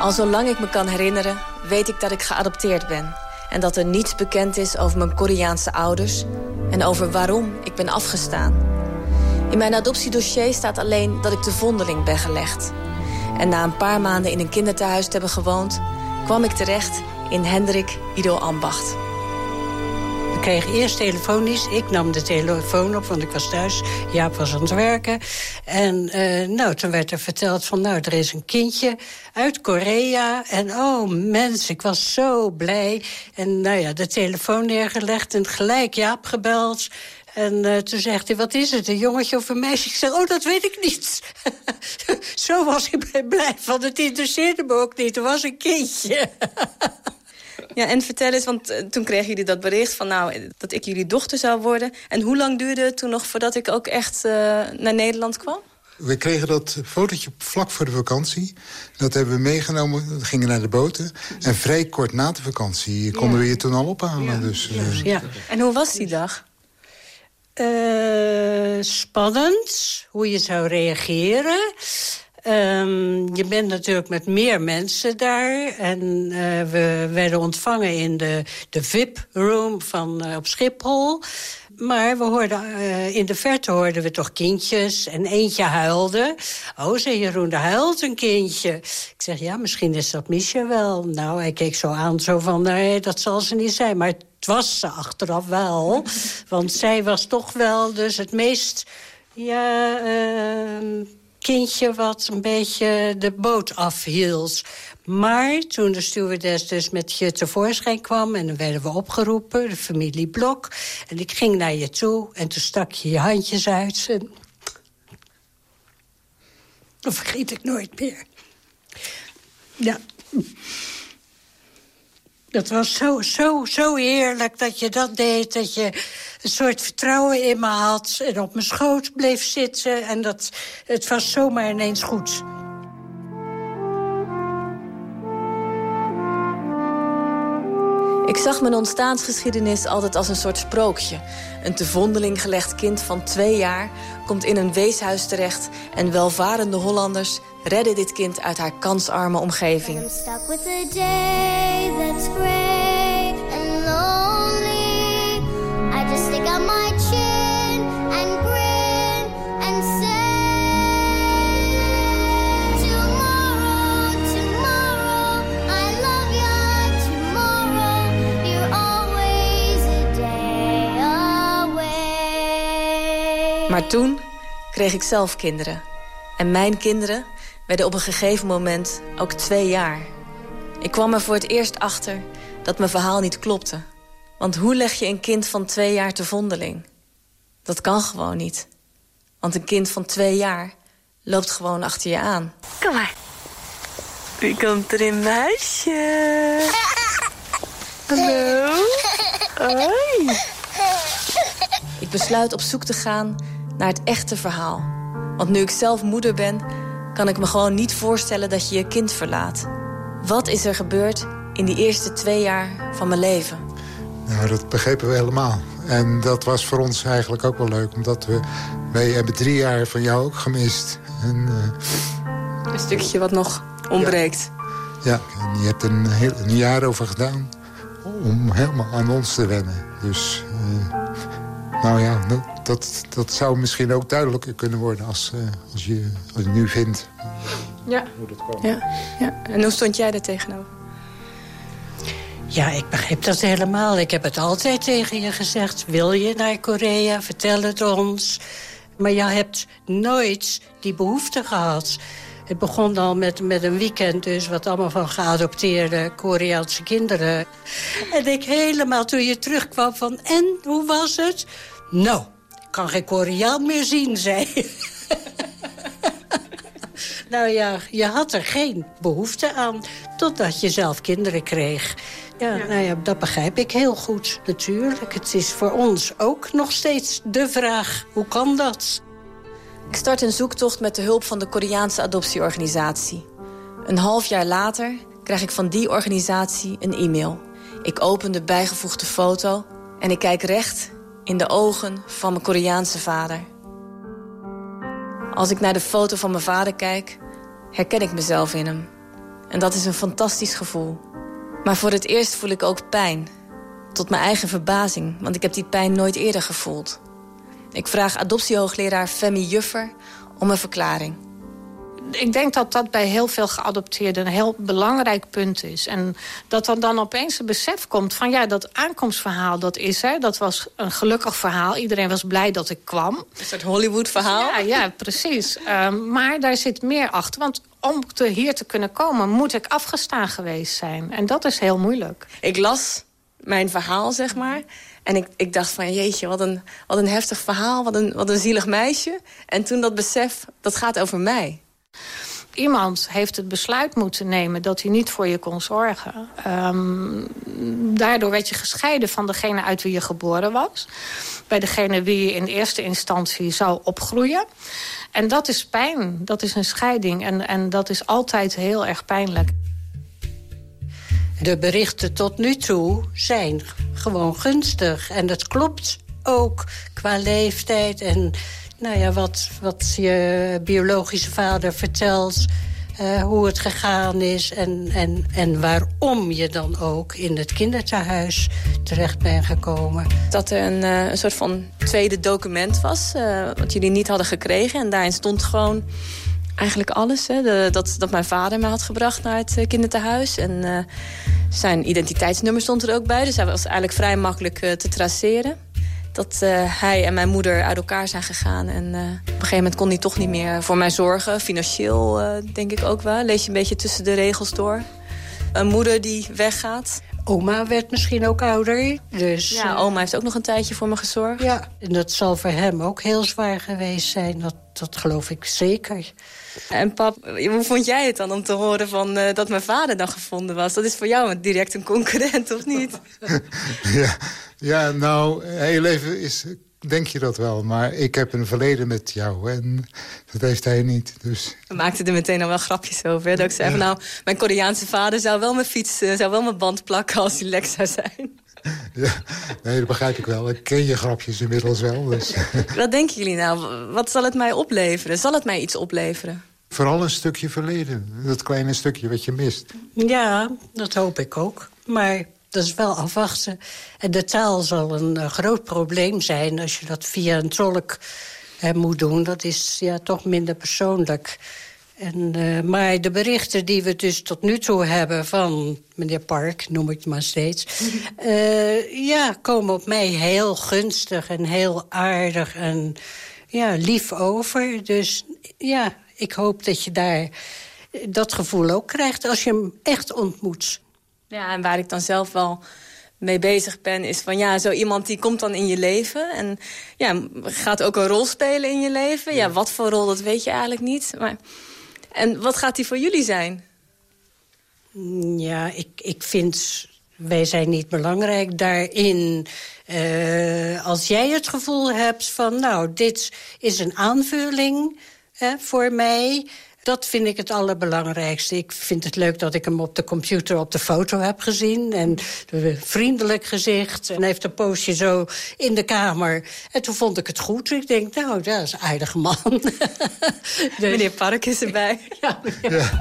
Al zolang ik me kan herinneren, weet ik dat ik geadopteerd ben. En dat er niets bekend is over mijn Koreaanse ouders... en over waarom ik ben afgestaan. In mijn adoptiedossier staat alleen dat ik de vondeling ben gelegd. En na een paar maanden in een kinderthuis te hebben gewoond... kwam ik terecht in Hendrik Ido Ambacht. We kregen eerst telefonisch. Ik nam de telefoon op, want ik was thuis. Jaap was aan het werken. En uh, nou, toen werd er verteld van... nou, er is een kindje uit Korea. En oh, mens, ik was zo blij. En nou ja, de telefoon neergelegd en gelijk Jaap gebeld... En uh, toen zegt hij, wat is het, een jongetje of een meisje? Ik zeg, oh, dat weet ik niet. Zo was ik blij van, het interesseerde me ook niet. Er was een kindje. Ja, en vertel eens, want eh, toen kregen jullie dat bericht van nou, dat ik jullie dochter zou worden. En hoe lang duurde het toen nog voordat ik ook echt uh, naar Nederland kwam? We kregen dat fotootje vlak voor de vakantie. Dat hebben we meegenomen, we gingen naar de boten. En vrij kort na de vakantie konden we je toen al ophalen. Ja. Dus, uh... ja. En hoe was die dag? Uh, spannend, hoe je zou reageren. Um, je bent natuurlijk met meer mensen daar. En uh, we werden ontvangen in de, de VIP-room van uh, op Schiphol. Maar we hoorden, uh, in de verte hoorden we toch kindjes. En eentje huilde. Oh, zei Jeroen, er huilt een kindje. Ik zeg, ja, misschien is dat Misha wel. Nou, hij keek zo aan, zo van, nee, dat zal ze niet zijn. Maar het was ze achteraf wel. Want zij was toch wel dus het meest... Ja, uh, kindje wat een beetje de boot afhield. Maar toen de stewardess dus met je tevoorschijn kwam... en dan werden we opgeroepen, de familie Blok. En ik ging naar je toe en toen stak je je handjes uit. Dat vergeet ik nooit meer. Ja. Dat was zo, zo, zo heerlijk dat je dat deed. Dat je een soort vertrouwen in me had. En op mijn schoot bleef zitten. En dat, het was zomaar ineens goed. Ik zag mijn ontstaansgeschiedenis altijd als een soort sprookje. Een te vondeling gelegd kind van twee jaar komt in een weeshuis terecht... en welvarende Hollanders redden dit kind uit haar kansarme omgeving. Maar toen kreeg ik zelf kinderen. En mijn kinderen werden op een gegeven moment ook twee jaar. Ik kwam er voor het eerst achter dat mijn verhaal niet klopte. Want hoe leg je een kind van twee jaar te vondeling? Dat kan gewoon niet. Want een kind van twee jaar loopt gewoon achter je aan. Kom maar. Wie komt er in, meisje? Hallo? Hoi. Ik besluit op zoek te gaan naar het echte verhaal. Want nu ik zelf moeder ben, kan ik me gewoon niet voorstellen dat je je kind verlaat. Wat is er gebeurd in die eerste twee jaar van mijn leven? Nou, dat begrepen we helemaal. En dat was voor ons eigenlijk ook wel leuk. Omdat we, wij hebben drie jaar van jou ook gemist. En, uh... Een stukje wat nog ontbreekt. Ja, ja en je hebt er een, heel, een jaar over gedaan om helemaal aan ons te wennen. Dus, uh, nou ja, dat, dat zou misschien ook duidelijker kunnen worden als, uh, als, je, als je nu vindt ja. hoe dat kwam. Ja. Ja. En hoe stond jij er tegenover? Ja, ik begreep dat helemaal. Ik heb het altijd tegen je gezegd. Wil je naar Korea? Vertel het ons. Maar je hebt nooit die behoefte gehad. Het begon al met, met een weekend dus, wat allemaal van geadopteerde Koreaanse kinderen. En ik helemaal toen je terugkwam van, en, hoe was het? Nou, kan geen Koreaan meer zien, zei Nou ja, je had er geen behoefte aan, totdat je zelf kinderen kreeg. Ja, ja, nou ja, dat begrijp ik heel goed, natuurlijk. Het is voor ons ook nog steeds de vraag, hoe kan dat? Ik start een zoektocht met de hulp van de Koreaanse adoptieorganisatie. Een half jaar later krijg ik van die organisatie een e-mail. Ik open de bijgevoegde foto en ik kijk recht in de ogen van mijn Koreaanse vader. Als ik naar de foto van mijn vader kijk, herken ik mezelf in hem. En dat is een fantastisch gevoel. Maar voor het eerst voel ik ook pijn. Tot mijn eigen verbazing, want ik heb die pijn nooit eerder gevoeld. Ik vraag adoptiehoogleraar Femi Juffer om een verklaring ik denk dat dat bij heel veel geadopteerden een heel belangrijk punt is. En dat er dan opeens een besef komt van ja, dat aankomstverhaal, dat is er. Dat was een gelukkig verhaal. Iedereen was blij dat ik kwam. Een soort Hollywood-verhaal. Ja, ja, precies. Um, maar daar zit meer achter. Want om te hier te kunnen komen, moet ik afgestaan geweest zijn. En dat is heel moeilijk. Ik las mijn verhaal, zeg maar. En ik, ik dacht van, jeetje, wat een, wat een heftig verhaal. Wat een, wat een zielig meisje. En toen dat besef, dat gaat over mij. Iemand heeft het besluit moeten nemen dat hij niet voor je kon zorgen. Um, daardoor werd je gescheiden van degene uit wie je geboren was. Bij degene wie je in eerste instantie zou opgroeien. En dat is pijn, dat is een scheiding. En, en dat is altijd heel erg pijnlijk. De berichten tot nu toe zijn gewoon gunstig. En dat klopt ook qua leeftijd en nou ja, wat, wat je biologische vader vertelt... Uh, hoe het gegaan is en, en, en waarom je dan ook in het kinderthuis terecht bent gekomen. Dat er een, uh, een soort van tweede document was, uh, wat jullie niet hadden gekregen. En daarin stond gewoon eigenlijk alles. Hè. Dat, dat mijn vader me had gebracht naar het kinderthuis. En zijn identiteitsnummer stond er ook bij. Dus hij was eigenlijk vrij makkelijk te traceren dat uh, hij en mijn moeder uit elkaar zijn gegaan. En uh, op een gegeven moment kon hij toch niet meer voor mij zorgen. Financieel uh, denk ik ook wel. Lees je een beetje tussen de regels door. Een moeder die weggaat. Oma werd misschien ook ouder. Dus, ja, oma heeft ook nog een tijdje voor me gezorgd. Ja, en dat zal voor hem ook heel zwaar geweest zijn. Dat, dat geloof ik zeker. En pap, hoe vond jij het dan om te horen van, uh, dat mijn vader dan gevonden was? Dat is voor jou direct een concurrent, of niet? ja, ja, nou, heel even is, denk je dat wel. Maar ik heb een verleden met jou en dat heeft hij niet. Dus. We maakten er meteen al wel grapjes over. Dat ik zei van nou, mijn Koreaanse vader zou wel mijn fiets, uh, zou wel mijn band plakken als hij lek zou zijn. Ja, nee, dat begrijp ik wel. Ik ken je grapjes inmiddels wel. Dus. Wat denken jullie nou? Wat zal het mij opleveren? Zal het mij iets opleveren? Vooral een stukje verleden. Dat kleine stukje wat je mist. Ja, dat hoop ik ook. Maar dat is wel afwachten. En de taal zal een uh, groot probleem zijn als je dat via een tolk uh, moet doen. Dat is ja, toch minder persoonlijk. En, uh, maar de berichten die we dus tot nu toe hebben van meneer Park, noem ik het maar steeds... ja, komen op mij heel gunstig en heel aardig en ja, lief over. Dus ja, ik hoop dat je daar dat gevoel ook krijgt als je hem echt ontmoet. Ja, en waar ik dan zelf wel mee bezig ben, is van ja, zo iemand die komt dan in je leven. En ja, gaat ook een rol spelen in je leven. Ja, wat voor rol, dat weet je eigenlijk niet. Maar, en wat gaat die voor jullie zijn? Ja, ik, ik vind, wij zijn niet belangrijk daarin. Uh, als jij het gevoel hebt van, nou, dit is een aanvulling hè, voor mij dat vind ik het allerbelangrijkste. Ik vind het leuk dat ik hem op de computer op de foto heb gezien. En vriendelijk gezicht. En hij heeft een poosje zo in de kamer. En toen vond ik het goed. Ik denk, nou, dat is een aardige man. dus... Meneer Park is erbij. ja. ja.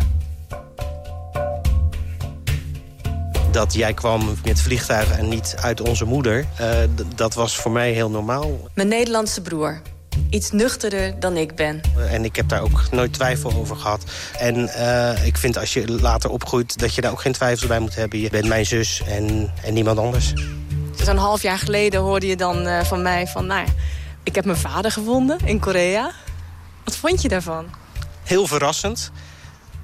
dat jij kwam met vliegtuigen en niet uit onze moeder... Uh, dat was voor mij heel normaal. Mijn Nederlandse broer iets nuchterder dan ik ben. En ik heb daar ook nooit twijfel over gehad. En uh, ik vind als je later opgroeit dat je daar ook geen twijfels bij moet hebben. Je bent mijn zus en, en niemand anders. Dus een half jaar geleden hoorde je dan uh, van mij van... nou, ik heb mijn vader gevonden in Korea. Wat vond je daarvan? Heel verrassend.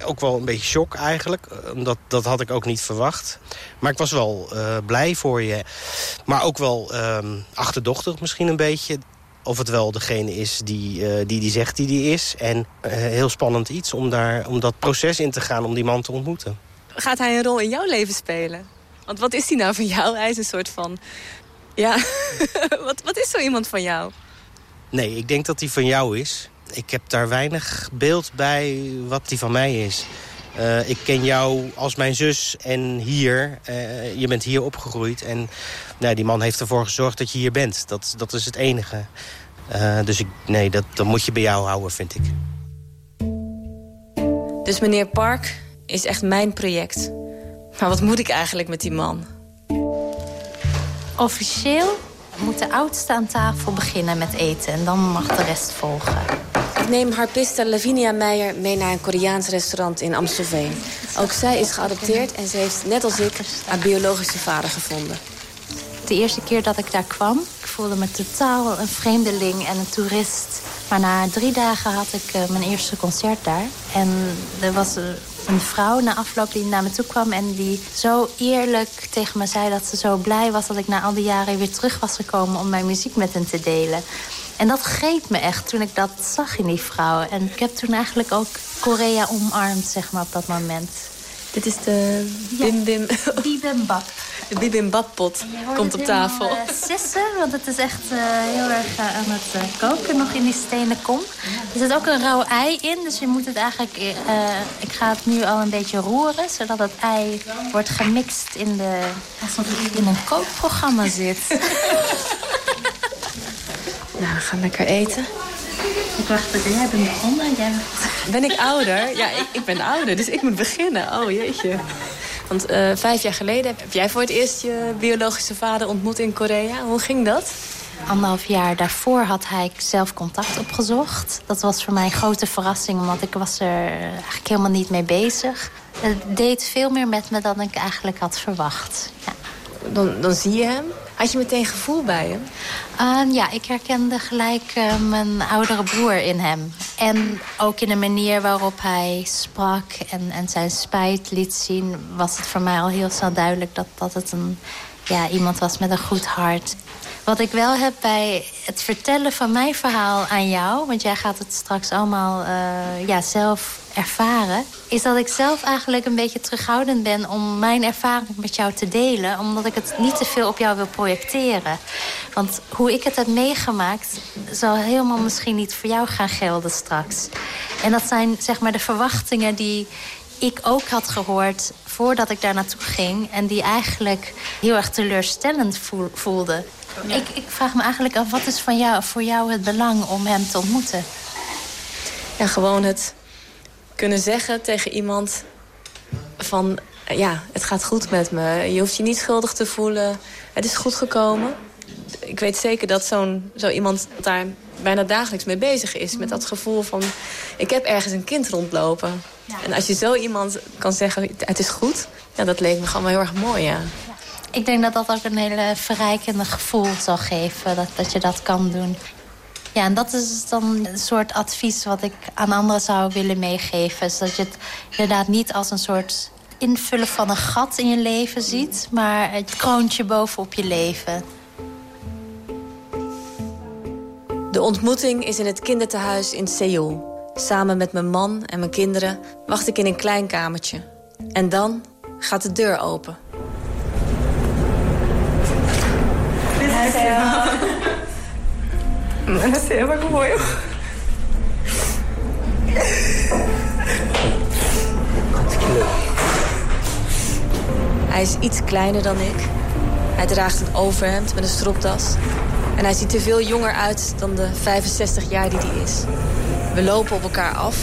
Ook wel een beetje shock eigenlijk. Dat, dat had ik ook niet verwacht. Maar ik was wel uh, blij voor je. Maar ook wel um, achterdochtig misschien een beetje of het wel degene is die uh, die, die zegt die die is. En uh, heel spannend iets om, daar, om dat proces in te gaan om die man te ontmoeten. Gaat hij een rol in jouw leven spelen? Want wat is hij nou van jou? Hij is een soort van... Ja, wat, wat is zo iemand van jou? Nee, ik denk dat hij van jou is. Ik heb daar weinig beeld bij wat hij van mij is. Uh, ik ken jou als mijn zus en hier. Uh, je bent hier opgegroeid. En nou, die man heeft ervoor gezorgd dat je hier bent. Dat, dat is het enige. Uh, dus ik, nee, dat, dat moet je bij jou houden, vind ik. Dus meneer Park is echt mijn project. Maar wat moet ik eigenlijk met die man? Officieel moet de oudste aan tafel beginnen met eten en dan mag de rest volgen. Ik neem harpiste Lavinia Meijer mee naar een Koreaans restaurant in Amstelveen. Ook zij is geadopteerd en ze heeft, net als ik, haar biologische vader gevonden. De eerste keer dat ik daar kwam, ik voelde me totaal een vreemdeling en een toerist. Maar na drie dagen had ik uh, mijn eerste concert daar. En er was uh, een vrouw na afloop die naar me toe kwam... en die zo eerlijk tegen me zei dat ze zo blij was... dat ik na al die jaren weer terug was gekomen om mijn muziek met hen te delen. En dat greep me echt toen ik dat zag in die vrouw. En ik heb toen eigenlijk ook Korea omarmd, zeg maar, op dat moment. Dit is de bim bim... Ja, bibimbap. De bibimbap-pot komt op tafel. Uh, sissen, want het is echt uh, heel erg uh, aan het koken nog in die stenen kom. Er zit ook een rauw ei in, dus je moet het eigenlijk... ik ga het nu al een beetje roeren, zodat het ei wordt gemixt in de... alsof in een kookprogramma zit. nou, we gaan lekker eten. Ik wacht tot jij bent begonnen. Jij Ben ik ouder? Ja, ik, ik, ben ouder, dus ik moet beginnen. Oh, jeetje. Want uh, vijf jaar geleden heb jij voor het eerst je biologische vader ontmoet in Korea. Hoe ging dat? Anderhalf jaar daarvoor had hij zelf contact opgezocht. Dat was voor mij een grote verrassing, want ik was er eigenlijk helemaal niet mee bezig. Het deed veel meer met me dan ik eigenlijk had verwacht. Ja. Dan, dan zie je hem. Had je meteen gevoel bij hem? Uh, ja, ik herkende gelijk uh, mijn oudere broer in hem. En ook in de manier waarop hij sprak en, en zijn spijt liet zien... was het voor mij al heel snel duidelijk dat, dat het een, ja, iemand was met een goed hart. Wat ik wel heb bij het vertellen van mijn verhaal aan jou... want jij gaat het straks allemaal uh, ja, zelf ervaren... is dat ik zelf eigenlijk een beetje terughoudend ben... om mijn ervaring met jou te delen. Omdat ik het niet te veel op jou wil projecteren. Want hoe ik het heb meegemaakt... zal helemaal misschien niet voor jou gaan gelden straks. En dat zijn zeg maar de verwachtingen die ik ook had gehoord voordat ik daar naartoe ging... en die eigenlijk heel erg teleurstellend voelden. Ja. Ik, ik, vraag me eigenlijk af, wat is van jou, voor jou het belang om hem te ontmoeten? Ja, gewoon het kunnen zeggen tegen iemand van... ja, het gaat goed met me. Je hoeft je niet schuldig te voelen. Het is goed gekomen. Ik weet zeker dat zo'n zo iemand daar bijna dagelijks mee bezig is. Met dat gevoel van, ik heb ergens een kind rondlopen. Ja. En als je zo iemand kan zeggen, het is goed... Ja, dat leek me gewoon wel heel erg mooi, ja. Ik denk dat dat ook een hele verrijkende gevoel zal geven. Dat, dat je dat kan doen. Ja, en dat is dan een soort advies wat ik aan anderen zou willen meegeven. Zodat je het inderdaad niet als een soort invullen van een gat in je leven ziet... maar het kroontje bovenop je leven. De ontmoeting is in het kindertehuis in Seoul. Samen met mijn man en mijn kinderen wacht ik in een klein kamertje. En dan gaat de deur open. 안녕 dat is erg mooi. Hij is iets kleiner dan ik. Hij draagt een overhemd met een stropdas. En hij ziet er veel jonger uit dan de 65 jaar die hij is. We lopen op elkaar af.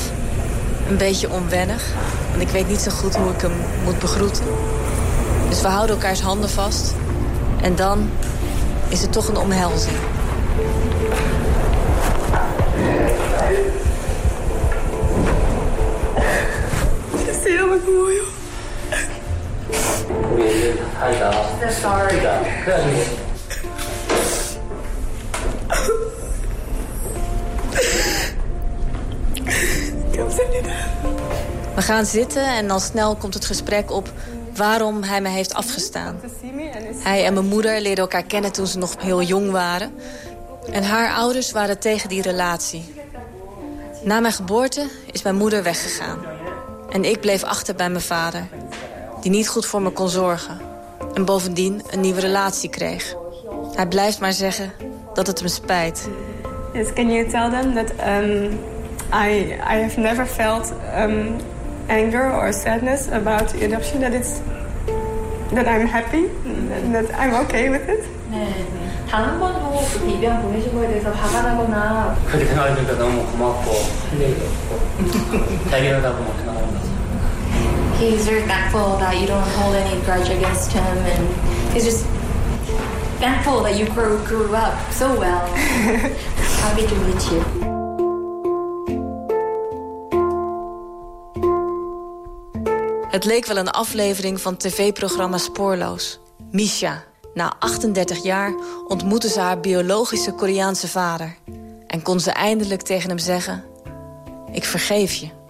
Een beetje onwennig. Want ik weet niet zo goed hoe ik hem moet begroeten. Dus we houden elkaars handen vast. En dan is het toch een omhelzing. We gaan zitten en al snel komt het gesprek op waarom hij me heeft afgestaan. Hij en mijn moeder leerden elkaar kennen toen ze nog heel jong waren. En haar ouders waren tegen die relatie. Na mijn geboorte is mijn moeder weggegaan. En ik bleef achter bij mijn vader. Die niet goed voor me kon zorgen. En bovendien een nieuwe relatie kreeg. Hij blijft maar zeggen dat het hem spijt. Yes, can you tell them that um, I, I have never felt um, anger or sadness about the adoption? That it's that I'm happy, that I'm okay with it? 네. 단 한 번도 그 입양 보내신 거에 대해서 화가 나거나 그렇게 생각해주니까 너무 고맙고 할 얘기도 없고 잘 일하다고 뭐 생각하는 거죠. He he's very thankful that you don't hold any grudge against him, and he's just thankful that you grew grew up so well. Happy to meet you. Het leek wel een aflevering van tv-programma Spoorloos. Misha. Na 38 jaar ontmoette ze haar biologische Koreaanse vader. En kon ze eindelijk tegen hem zeggen... Ik vergeef je.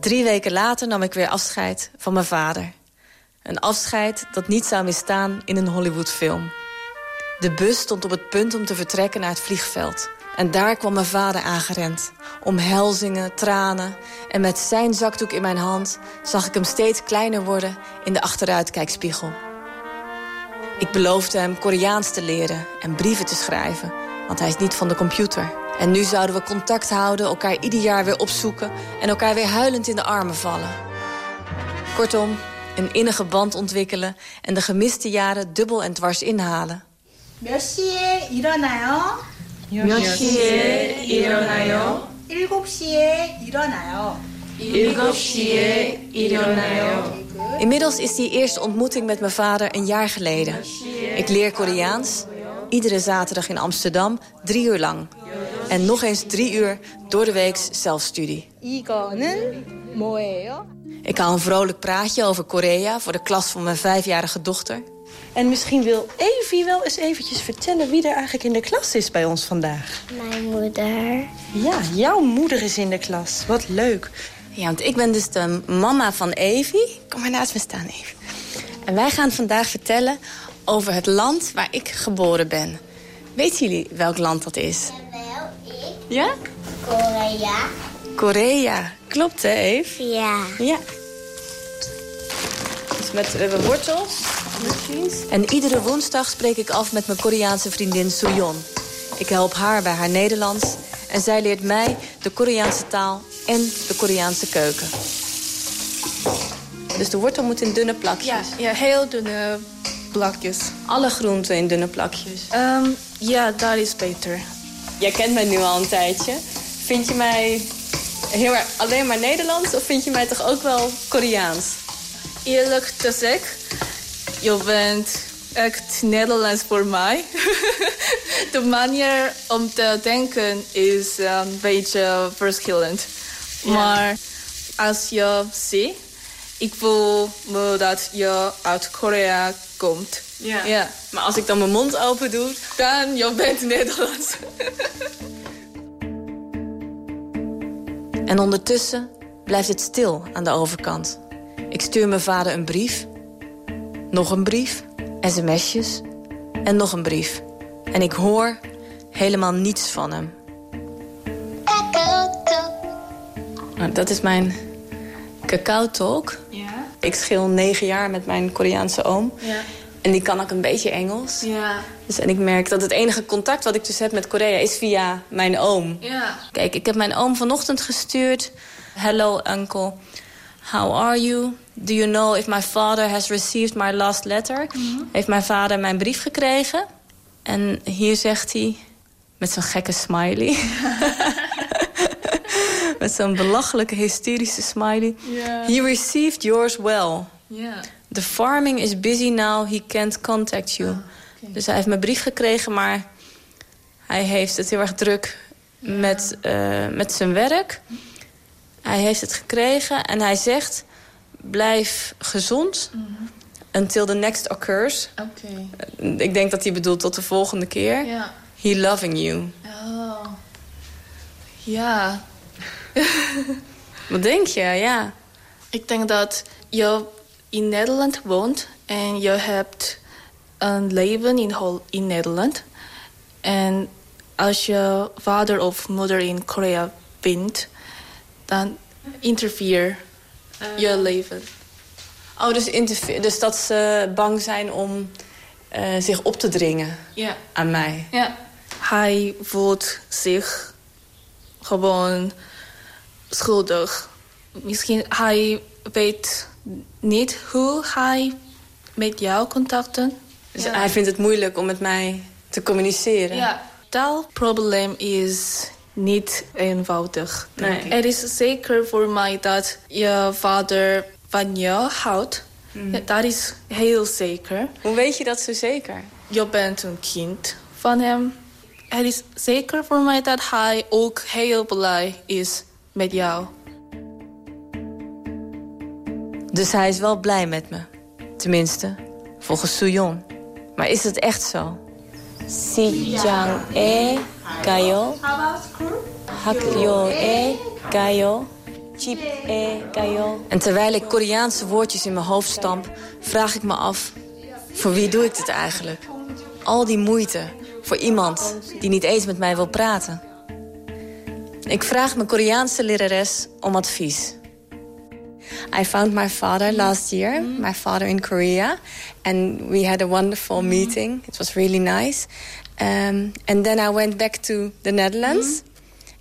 Drie weken later nam ik weer afscheid van mijn vader. Een afscheid dat niet zou misstaan in een Hollywoodfilm. De bus stond op het punt om te vertrekken naar het vliegveld. En daar kwam mijn vader aangerend. Omhelzingen, tranen. En met zijn zakdoek in mijn hand zag ik hem steeds kleiner worden in de achteruitkijkspiegel. Ik beloofde hem Koreaans te leren en brieven te schrijven, want hij is niet van de computer. En nu zouden we contact houden, elkaar ieder jaar weer opzoeken en elkaar weer huilend in de armen vallen. Kortom, een innige band ontwikkelen en de gemiste jaren dubbel en dwars inhalen. 몇 시에 일어나요? 몇 시에 일어나요? 7시에 일어나요. 7시에 일어나요. Inmiddels is die eerste ontmoeting met mijn vader een jaar geleden. Ik leer Koreaans, iedere zaterdag in Amsterdam, drie uur lang. En nog eens drie uur door de week zelfstudie. Ik haal een vrolijk praatje over Korea voor de klas van mijn vijfjarige dochter. En misschien wil Evie wel eens eventjes vertellen wie er eigenlijk in de klas is bij ons vandaag. Mijn moeder. Ja, jouw moeder is in de klas. Wat leuk. Ja, want ik ben dus de mama van Evie. Kom maar naast me staan, Evie. En wij gaan vandaag vertellen over het land waar ik geboren ben. Weet jullie welk land dat is? Ja? Korea. Korea. Klopt, hè, Eve? Ja. Ja. Dus met, hebben wortels. En iedere woensdag spreek ik af met mijn Koreaanse vriendin Soyeon. Ik help haar bij haar Nederlands. En zij leert mij de Koreaanse taal en de Koreaanse keuken. Dus de wortel moet in dunne plakjes. Ja, ja heel dunne plakjes. Alle groenten in dunne plakjes. Ehm, ja, dat is beter. Jij kent mij nu al een tijdje. Vind je mij heel erg alleen maar Nederlands... of vind je mij toch ook wel Koreaans? Eerlijk gezegd, je bent echt Nederlands voor mij. De manier om te denken is een beetje verschillend. Maar als je ziet, ik voel me dat je uit Korea komt. Ja. ja. Maar als ik dan mijn mond open doe... Dan je bent Nederlands. En ondertussen blijft het stil aan de overkant. Ik stuur mijn vader een brief. Nog een brief. sms'jes. En nog een brief. En ik hoor helemaal niets van hem. Nou, dat is mijn cacao-talk. Ja. Ik schil negen jaar met mijn Koreaanse oom. Ja. En die kan ook een beetje Engels. Ja. Dus, en ik merk dat het enige contact wat ik dus heb met Korea... is via mijn oom. Ja. Kijk, ik heb mijn oom vanochtend gestuurd. Hello, uncle. How are you? Do you know if my father has received my last letter? Heeft mijn vader mijn brief gekregen? En hier zegt hij, met zo'n gekke smiley... met zo'n belachelijke, hysterische smiley... Ja. He received yours well. Ja. The farming is busy now, he can't contact you. Dus hij heeft mijn brief gekregen, maar hij heeft het heel erg druk met, eh, met zijn werk. Hij heeft het gekregen en hij zegt... blijf gezond until the next occurs. Ik denk dat hij bedoelt tot de volgende keer. Ja. He loving you. Oh. Ja. Wat denk je? Ja. Ik denk dat je in Nederland woont en je hebt een leven in, Hol- in Nederland. En als je vader of moeder in Korea bent, dan interfereer je leven. Oh, dus, dus dat ze bang zijn om eh, zich op te dringen aan mij. Ja. Hij voelt zich gewoon schuldig. Misschien hij weet niet hoe hij met jou contacten. Dus hij vindt het moeilijk om met mij te communiceren. Ja. Taalprobleem is niet eenvoudig. Nee. Het is zeker voor mij dat je vader van jou houdt. Ja, dat is heel zeker. Hoe weet je dat zo zeker? Je bent een kind van hem. Het is zeker voor mij dat hij ook heel blij is met jou. Dus hij is wel blij met me. Tenminste, volgens Suyon. Maar is het echt zo? Sijang e gayo. Hakyo e gayo. Chip e gayo. En terwijl ik Koreaanse woordjes in mijn hoofd stamp... vraag ik me af, voor wie doe ik dit eigenlijk? Al die moeite voor iemand die niet eens met mij wil praten. Ik vraag mijn Koreaanse lerares om advies. I found my father last year, mm-hmm. my father in Korea. And we had a wonderful mm-hmm. meeting. It was really nice. Um, and then I went back to the Netherlands. Mm-hmm.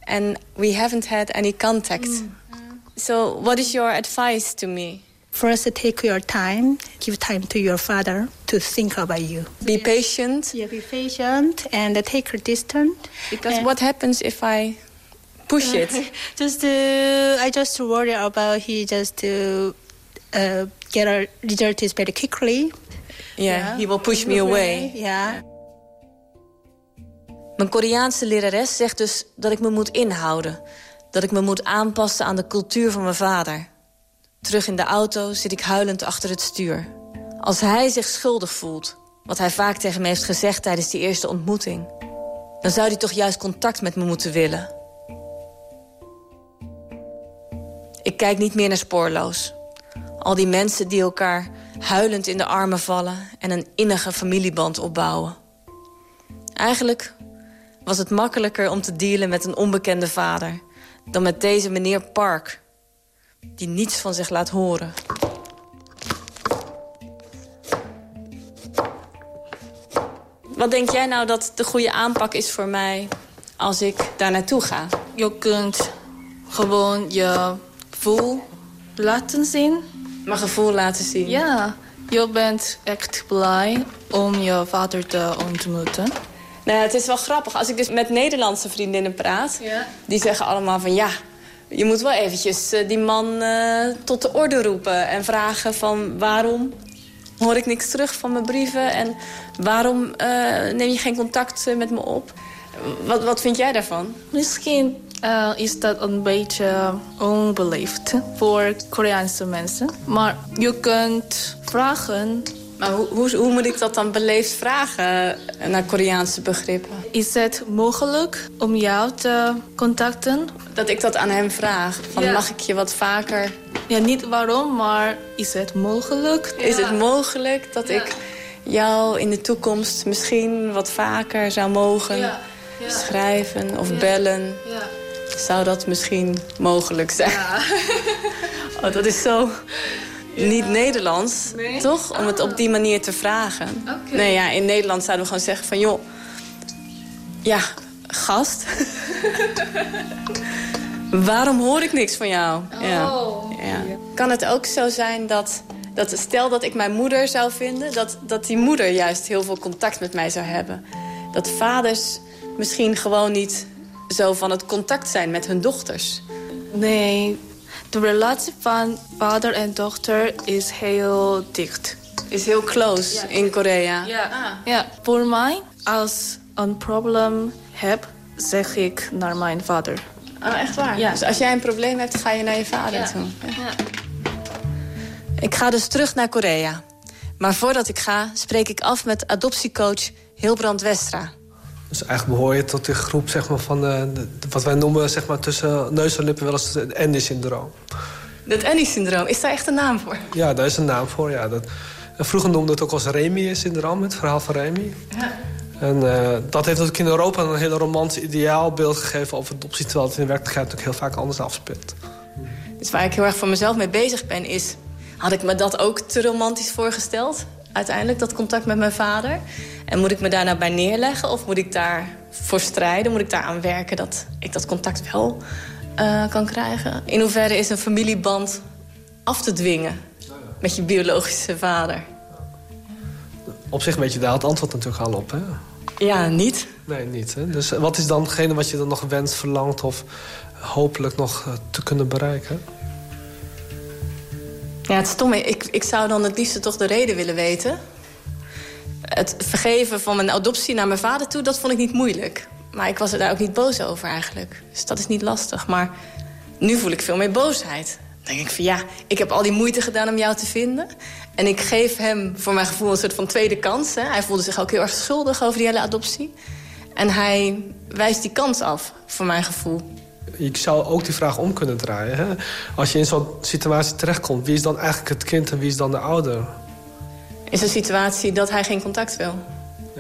And we haven't had any contact. Mm. So what is your advice to me? First, take your time. Give time to your father to think about you. Be patient. Yeah, be patient and take a distance. Because And- what happens if I push it? just uh, I just worry about he just to uh, get a result is very quickly. Yeah, he will push me away. Yeah. Mijn Koreaanse lerares zegt dus dat ik me moet inhouden. Dat ik me moet aanpassen aan de cultuur van mijn vader. Terug in de auto zit ik huilend achter het stuur. Als hij zich schuldig voelt, wat hij vaak tegen me heeft gezegd tijdens die eerste ontmoeting... dan zou hij toch juist contact met me moeten willen. Ik kijk niet meer naar spoorloos. Al die mensen die elkaar huilend in de armen vallen... en een innige familieband opbouwen. Eigenlijk was het makkelijker om te dealen met een onbekende vader... dan met deze meneer Park, die niets van zich laat horen. Wat denk jij nou dat de goede aanpak is voor mij als ik daar naartoe ga? Je kunt gewoon je gevoel laten zien. Mijn gevoel laten zien? Ja, je bent echt blij om je vader te ontmoeten. Nou, het is wel grappig. Als ik dus met Nederlandse vriendinnen praat... Ja. die zeggen allemaal van ja... je moet wel eventjes eh, die man eh, tot de orde roepen... en vragen van waarom hoor ik niks terug van mijn brieven... en waarom eh, neem je geen contact met me op? Wat, wat vind jij daarvan? Misschien eh, is dat een beetje onbeleefd voor Koreaanse mensen. Maar je kunt vragen... Maar hoe, hoe, hoe moet ik dat dan beleefd vragen eh, naar Koreaanse begrippen? Is het mogelijk om jou te contacten? Dat ik dat aan hem vraag. Van, Ja. Mag ik je wat vaker... Ja, niet waarom, maar is het mogelijk? Is het mogelijk dat ik jou in de toekomst misschien wat vaker zou mogen schrijven of bellen? Ja. Zou dat misschien mogelijk zijn? oh, dat is zo niet Nederlands, Nee? toch? Om het op die manier te vragen. Nee, ja, in Nederland zouden we gewoon zeggen van... joh, ja, gast. Waarom hoor ik niks van jou? Ja. Oh. Ja. Kan het ook zo zijn dat, dat stel dat ik mijn moeder zou vinden... Dat, dat die moeder juist heel veel contact met mij zou hebben? Dat vaders misschien gewoon niet zo van het contact zijn met hun dochters? Nee, de relatie van vader en dochter is heel dicht. Is heel close in Korea. Ja. ja, voor mij, als een probleem heb, zeg ik naar mijn vader. Oh, echt waar? Ja. Dus als jij een probleem hebt, ga je naar je vader Ja. toe? Ik ga dus terug naar Korea. Maar voordat ik ga, spreek ik af met adoptiecoach Hilbrand Westra. Dus eigenlijk behoor je tot die groep zeg maar, van de, de- wat wij noemen zeg maar, tussen neus en lippen wel eens het Andy-syndroom. Dat Annie-syndroom, is daar echt een naam voor? Ja, daar is een naam voor. Ja. Dat, en vroeger noemde het ook als Remy-syndroom, het verhaal van Remy. Ja. En eh, dat heeft ook in Europa een hele romantisch ideaalbeeld gegeven over adoptie... terwijl het in de werkelijkheid natuurlijk heel vaak anders afspeelt. Dus waar ik heel erg voor mezelf mee bezig ben is... had ik me dat ook te romantisch voorgesteld? Uiteindelijk, dat contact met mijn vader. En moet ik me daar nou bij neerleggen? Of moet ik daar voor strijden? Moet ik daar aan werken dat ik dat contact wel eh, kan krijgen? In hoeverre is een familieband af te dwingen met je biologische vader? Op zich weet je daar het antwoord natuurlijk al op, hè? Ja, niet. Nee, niet. Hè? Dus wat is dan hetgene wat je dan nog wenst, verlangt... of hopelijk nog eh, te kunnen bereiken? Ja, het stomme. Ik, ik zou dan het liefste toch de reden willen weten. Het vergeven van mijn adoptie naar mijn vader toe, dat vond ik niet moeilijk. Maar ik was er daar ook niet boos over eigenlijk. Dus dat is niet lastig. Maar nu voel ik veel meer boosheid. Dan denk ik van ja, ik heb al die moeite gedaan om jou te vinden. En ik geef hem voor mijn gevoel een soort van tweede kans. Hè. Hij voelde zich ook heel erg schuldig over die hele adoptie. En hij wijst die kans af, voor mijn gevoel. Je zou ook die vraag om kunnen draaien. Hè? Als je in zo'n situatie terechtkomt, wie is dan eigenlijk het kind en wie is dan de ouder? Is een situatie dat hij geen contact wil.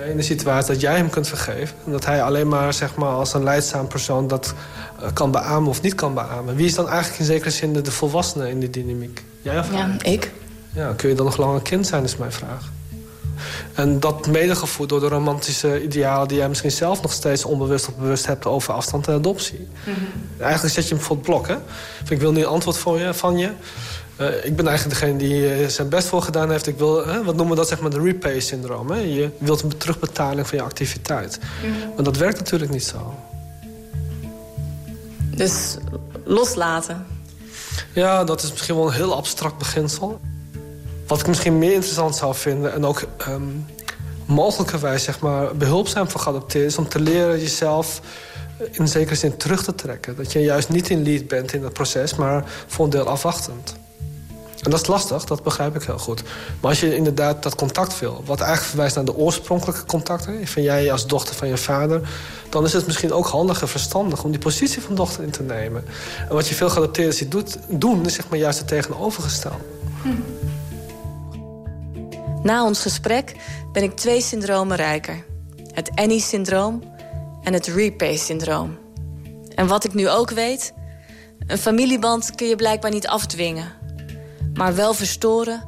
In de situatie dat jij hem kunt vergeven. En dat hij alleen maar, zeg maar als een leidzaam persoon dat uh, kan beamen of niet kan beamen. Wie is dan eigenlijk in zekere zin de, de volwassene in die dynamiek? Jij of Ja, ik. Ja, kun je dan nog lang een kind zijn, is mijn vraag. En dat medegevoed door de romantische idealen... die jij misschien zelf nog steeds onbewust of bewust hebt... over afstand en adoptie. Eigenlijk zet je hem voor het blok, hè? Ik wil nu een antwoord voor je, van je. Uh, ik ben eigenlijk degene die uh, zijn best voor gedaan heeft. Ik wil, wat noemen we dat, zeg maar, de repay-syndroom. Je wilt een terugbetaling van je activiteit. Maar dat werkt natuurlijk niet zo. Dus loslaten? Ja, dat is misschien wel een heel abstract beginsel. Wat ik misschien meer interessant zou vinden... en ook um, mogelijkerwijs zeg maar, behulpzaam voor geadopteerd... is om te leren jezelf in zekere zin terug te trekken. Dat je juist niet in lead bent in dat proces... maar voor een deel afwachtend. En dat is lastig, dat begrijp ik heel goed. Maar als je inderdaad dat contact wil... wat eigenlijk verwijst naar de oorspronkelijke contacten... van jij als dochter van je vader... dan is het misschien ook handig en verstandig... om die positie van dochter in te nemen. En wat je veel geadopteerders ziet doet, doen... is zeg maar juist het tegenovergestelde. Hm. Na ons gesprek ben ik twee syndromen rijker. Het Annie-syndroom en het Repay-syndroom. En wat ik nu ook weet... een familieband kun je blijkbaar niet afdwingen. Maar wel verstoren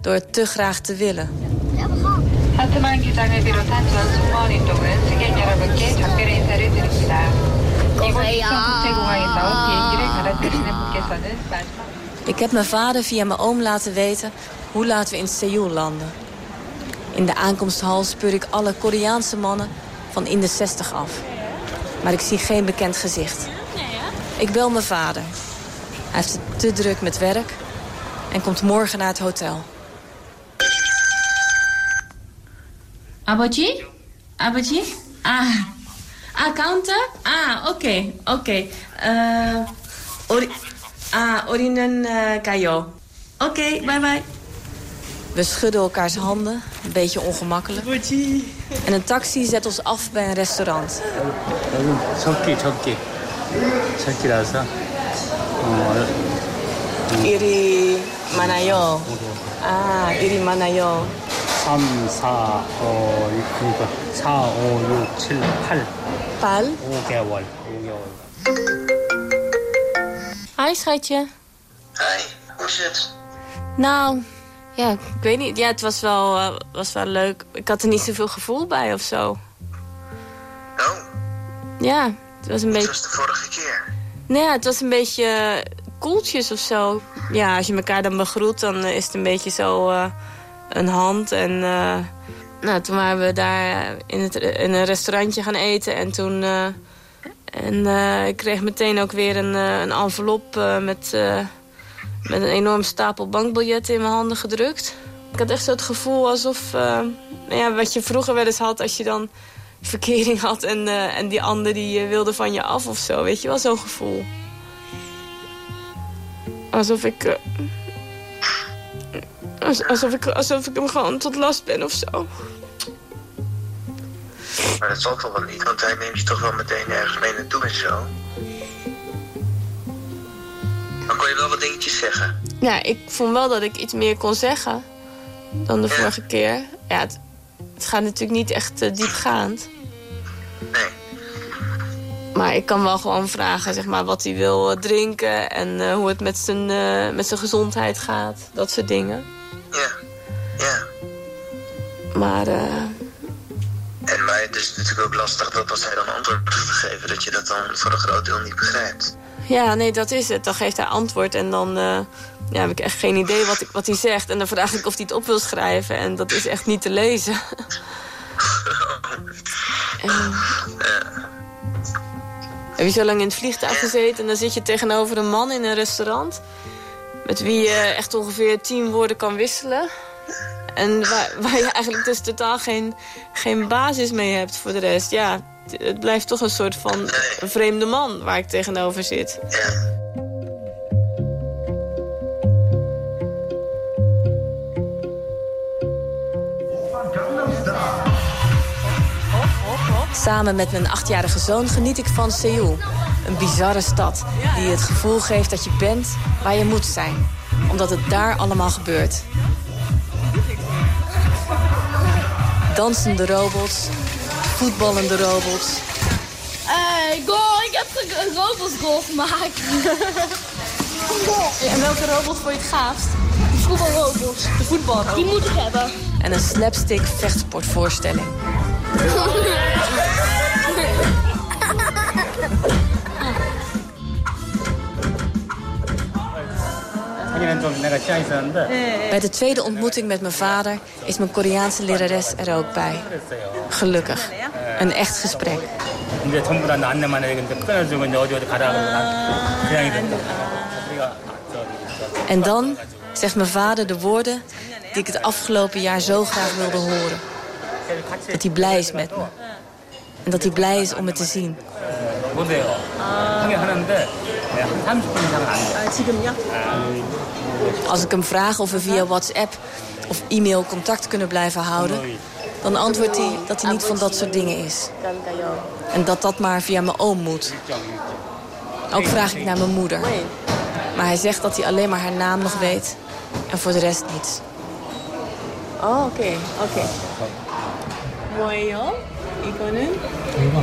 door het te graag te willen. Ik heb mijn vader via mijn oom laten weten hoe laten we in Seoul landen. In de aankomsthal speur ik alle Koreaanse mannen van in de 60 af. Maar ik zie geen bekend gezicht. Ik bel mijn vader. Hij heeft het te druk met werk en komt morgen naar het hotel. Abaji? Abaji? Ah. ah accountant. Ah, oké, oké. Eh, ah, orinen eh, kayo. Oké, bye bye. We schudden elkaars handen, een beetje ongemakkelijk. En een taxi zet ons af bij een restaurant. Iri... 기, 적기. 적기라서. Iri manayo. Ah, iri manayo. 3, 4, 5, 그러니까 4, 5, 6, 7, 8. 8? 5개월. 5개월. Hi, schatje. Hi, hoe is het? Nou, ja, ik weet niet. Ja, het was wel, uh, was wel leuk. Ik had er niet zoveel gevoel bij of zo. Oh? Ja, het was een beetje... was de vorige keer? Nee, het was een beetje koeltjes of zo. Ja, als je elkaar dan begroet, dan is het een beetje zo uh, een hand. En uh, nou, toen waren we daar in, het, in een restaurantje gaan eten. En toen... en ik kreeg meteen ook weer een, een envelop met met een enorm stapel bankbiljetten in mijn handen gedrukt. Ik had echt zo het gevoel alsof... Ja, wat je vroeger wel eens had als je dan verkering had... en, en die ander die wilde van je af of zo. Weet je wel, zo'n gevoel. Alsof ik... Uh, alsof ik... Alsof ik hem gewoon tot last ben of zo. Maar dat zal toch wel niet, want hij neemt je toch wel meteen ergens mee naartoe en zo. Dan kon je wel wat dingetjes zeggen. Ja, ik vond wel dat ik iets meer kon zeggen dan de ja. vorige keer. Ja, het, het, gaat natuurlijk niet echt uh, diepgaand. Maar ik kan wel gewoon vragen zeg maar, wat hij wil uh, drinken... en uh, hoe het met zijn, met zijn gezondheid gaat. Dat soort dingen. Ja, ja. Maar... En maar het is natuurlijk ook lastig dat als hij dan antwoord te geven... dat je dat dan voor een groot deel niet begrijpt. Ja, nee, dat is het. Dan geeft hij antwoord en dan uh, ja, heb ik echt geen idee wat, ik, wat hij zegt. En dan vraag ik of hij het op wil schrijven. En dat is echt niet te lezen. en, heb je zo lang in het vliegtuig gezeten... en dan zit je tegenover een man in een restaurant... Met wie je echt ongeveer tien woorden kan wisselen. En waar, waar je eigenlijk dus totaal geen, geen basis mee hebt voor de rest. Ja, het blijft toch een soort van vreemde man waar ik tegenover zit. Samen met mijn achtjarige zoon geniet ik van Seoul. Een bizarre stad die het gevoel geeft dat je bent waar je moet zijn. Omdat het daar allemaal gebeurt. Dansende robots, voetballende robots. Hey, goal! Ik heb een robotsgoal gemaakt. En welke robot vond je het gaafst? De voetbalrobots. De voetbalrobot. Die moet ik hebben. En een slapstick vechtsportvoorstelling. Bij de tweede ontmoeting met mijn vader is mijn Koreaanse lerares er ook bij. Gelukkig. Een echt gesprek. En dan zegt mijn vader de woorden die ik het afgelopen jaar zo graag wilde horen. Dat hij blij is met me. En dat hij blij is om me te zien. Als ik hem vraag of we via WhatsApp of e-mail contact kunnen blijven houden... dan antwoordt hij dat hij niet van dat soort dingen is. En dat dat maar via mijn oom moet. Ook vraag ik naar mijn moeder. Maar hij zegt dat hij alleen maar haar naam nog weet en voor de rest niets. Oh, oké, oké. 뭐예요? 이거는?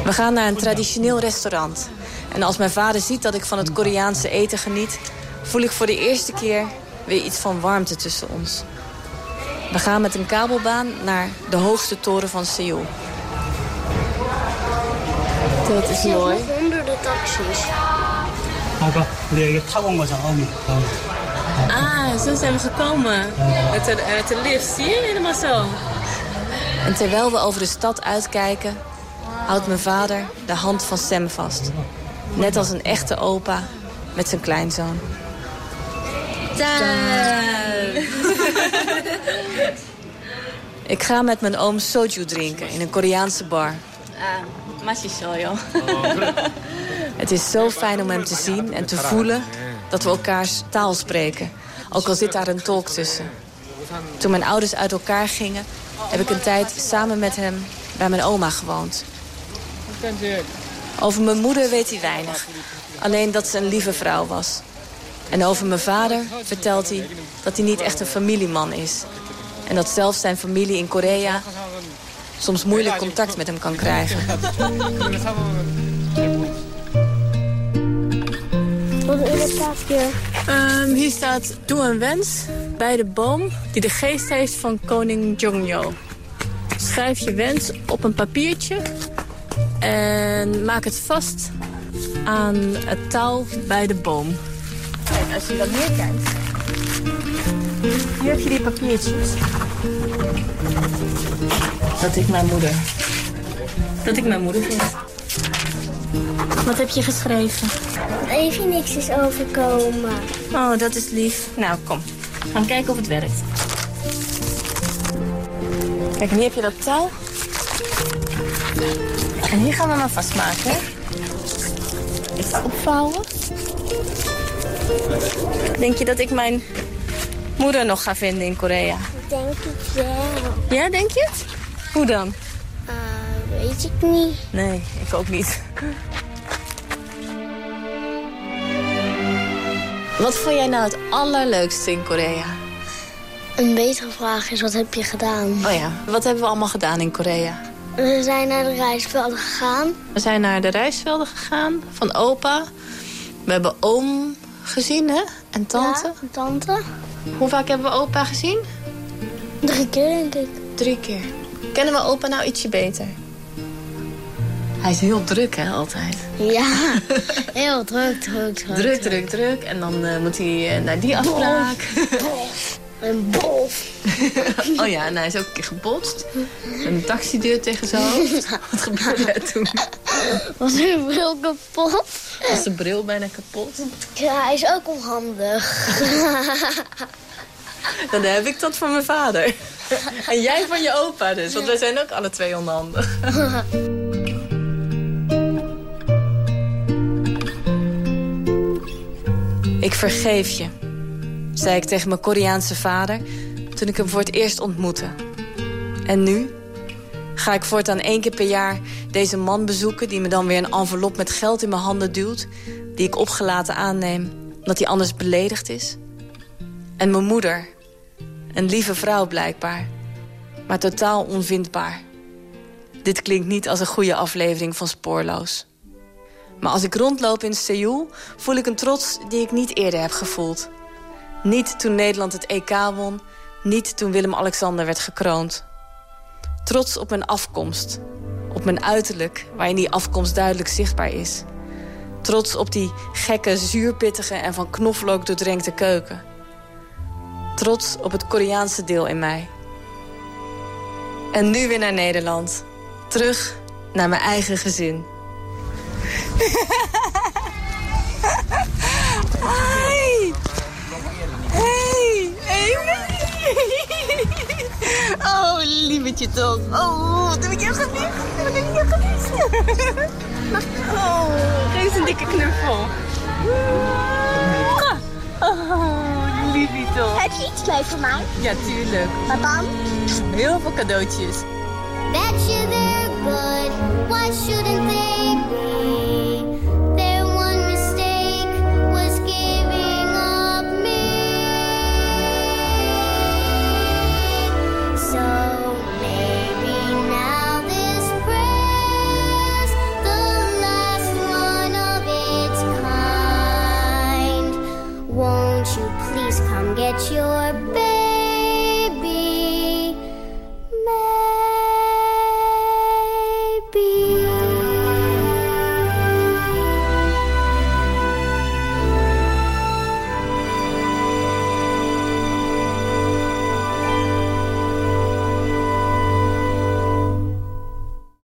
We gaan naar een traditioneel restaurant. En als mijn vader ziet dat ik van het Koreaanse eten geniet... voel ik voor de eerste keer weer iets van warmte tussen ons. We gaan met een kabelbaan naar de hoogste toren van Seoul. Dat is mooi. honderden taxis. 아까 우리 여기 타고 온 거잖아 어미 Ah, zo zijn we gekomen. Met de, met de lift, zie je? Helemaal zo. En terwijl we over de stad uitkijken, houdt mijn vader de hand van Sam vast. Net als een echte opa met zijn kleinzoon. Ik ga met mijn oom soju drinken in een Koreaanse bar. Ah. Het is zo fijn om hem te zien en te voelen dat we elkaars taal spreken. Ook al zit daar een tolk tussen. Toen mijn ouders uit elkaar gingen, heb ik een tijd samen met hem bij mijn oma gewoond. Over mijn moeder weet hij weinig. Alleen dat ze een lieve vrouw was. En over mijn vader vertelt hij dat hij niet echt een familieman is. En dat zelfs zijn familie in Korea soms moeilijk contact met hem kan krijgen. Wat is staat hier? Ehm, hier staat, doe een wens bij de boom die de geest heeft van koning Jongyo. Schrijf je wens op een papiertje en maak het vast aan het touw bij de boom. Kijk, als je dan hier kijkt, hier heb je die papiertjes. Dat ik mijn moeder. Dat ik mijn moeder vind. Wat heb je geschreven? Even niks is overkomen. Oh, dat is lief. Nou, kom. Gaan kijken of het werkt. Kijk, hier heb je dat touw. En hier gaan we maar vastmaken. Even opvouwen. Denk je dat ik mijn moeder nog ga vinden in Korea? Ik denk het wel. Ja, denk je het? Hoe dan? Uh, weet ik niet. Nee, ik ook niet. Wat vond jij nou het allerleukste in Korea? Een betere vraag is, wat heb je gedaan? Oh ja, wat hebben we allemaal gedaan in Korea? We zijn naar de reisvelden gegaan. We zijn naar de reisvelden gegaan van opa. We hebben oom gezien, hè? En tante. Ja, tante. Hoe vaak hebben we opa gezien? Drie keer, denk ik. Drie keer. Kennen we opa nou ietsje beter? Hij is heel druk, hè, altijd. Ja, heel druk, druk, druk. Druk, druk, druk. En dan eh, moet hij eh, naar die afspraak. Een bol. oh ja, en hij is ook een keer gebotst. Een taxideur tegen zijn hoofd. Wat gebeurde er toen? Was zijn bril kapot? Was de bril bijna kapot? Ja, hij is ook onhandig. Dan heb ik dat van mijn vader. En jij van je opa dus, want wij zijn ook alle twee onhandig. Vergeef je, zei ik tegen mijn Koreaanse vader toen ik hem voor het eerst ontmoette. En nu ga ik voortaan één keer per jaar deze man bezoeken... die me dan weer een envelop met geld in mijn handen duwt... die ik opgelaten aanneem, omdat hij anders beledigd is. En mijn moeder, een lieve vrouw blijkbaar, maar totaal onvindbaar. Dit klinkt niet als een goede aflevering van Spoorloos. Maar als ik rondloop in Seoul, voel ik een trots die ik niet eerder heb gevoeld. Niet toen Nederland het EK won, niet toen Willem-Alexander werd gekroond. Trots op mijn afkomst, op mijn uiterlijk, waarin die afkomst duidelijk zichtbaar is. Trots op die gekke, zuurpittige en van knoflook doordrenkte keuken. Trots op het Koreaanse deel in mij. En nu weer naar Nederland. Terug naar mijn eigen gezin. Hoi! Hey! Hey! Oh, lievetje toch. Oh, wat heb ik jou gemist? Wat heb ik jou gemist? Oh, geef eens een dikke knuffel. Oh, liefie toch. Heb je iets leuk voor mij? Ja, tuurlijk. Wat dan? Heel veel cadeautjes. Why shouldn't they be?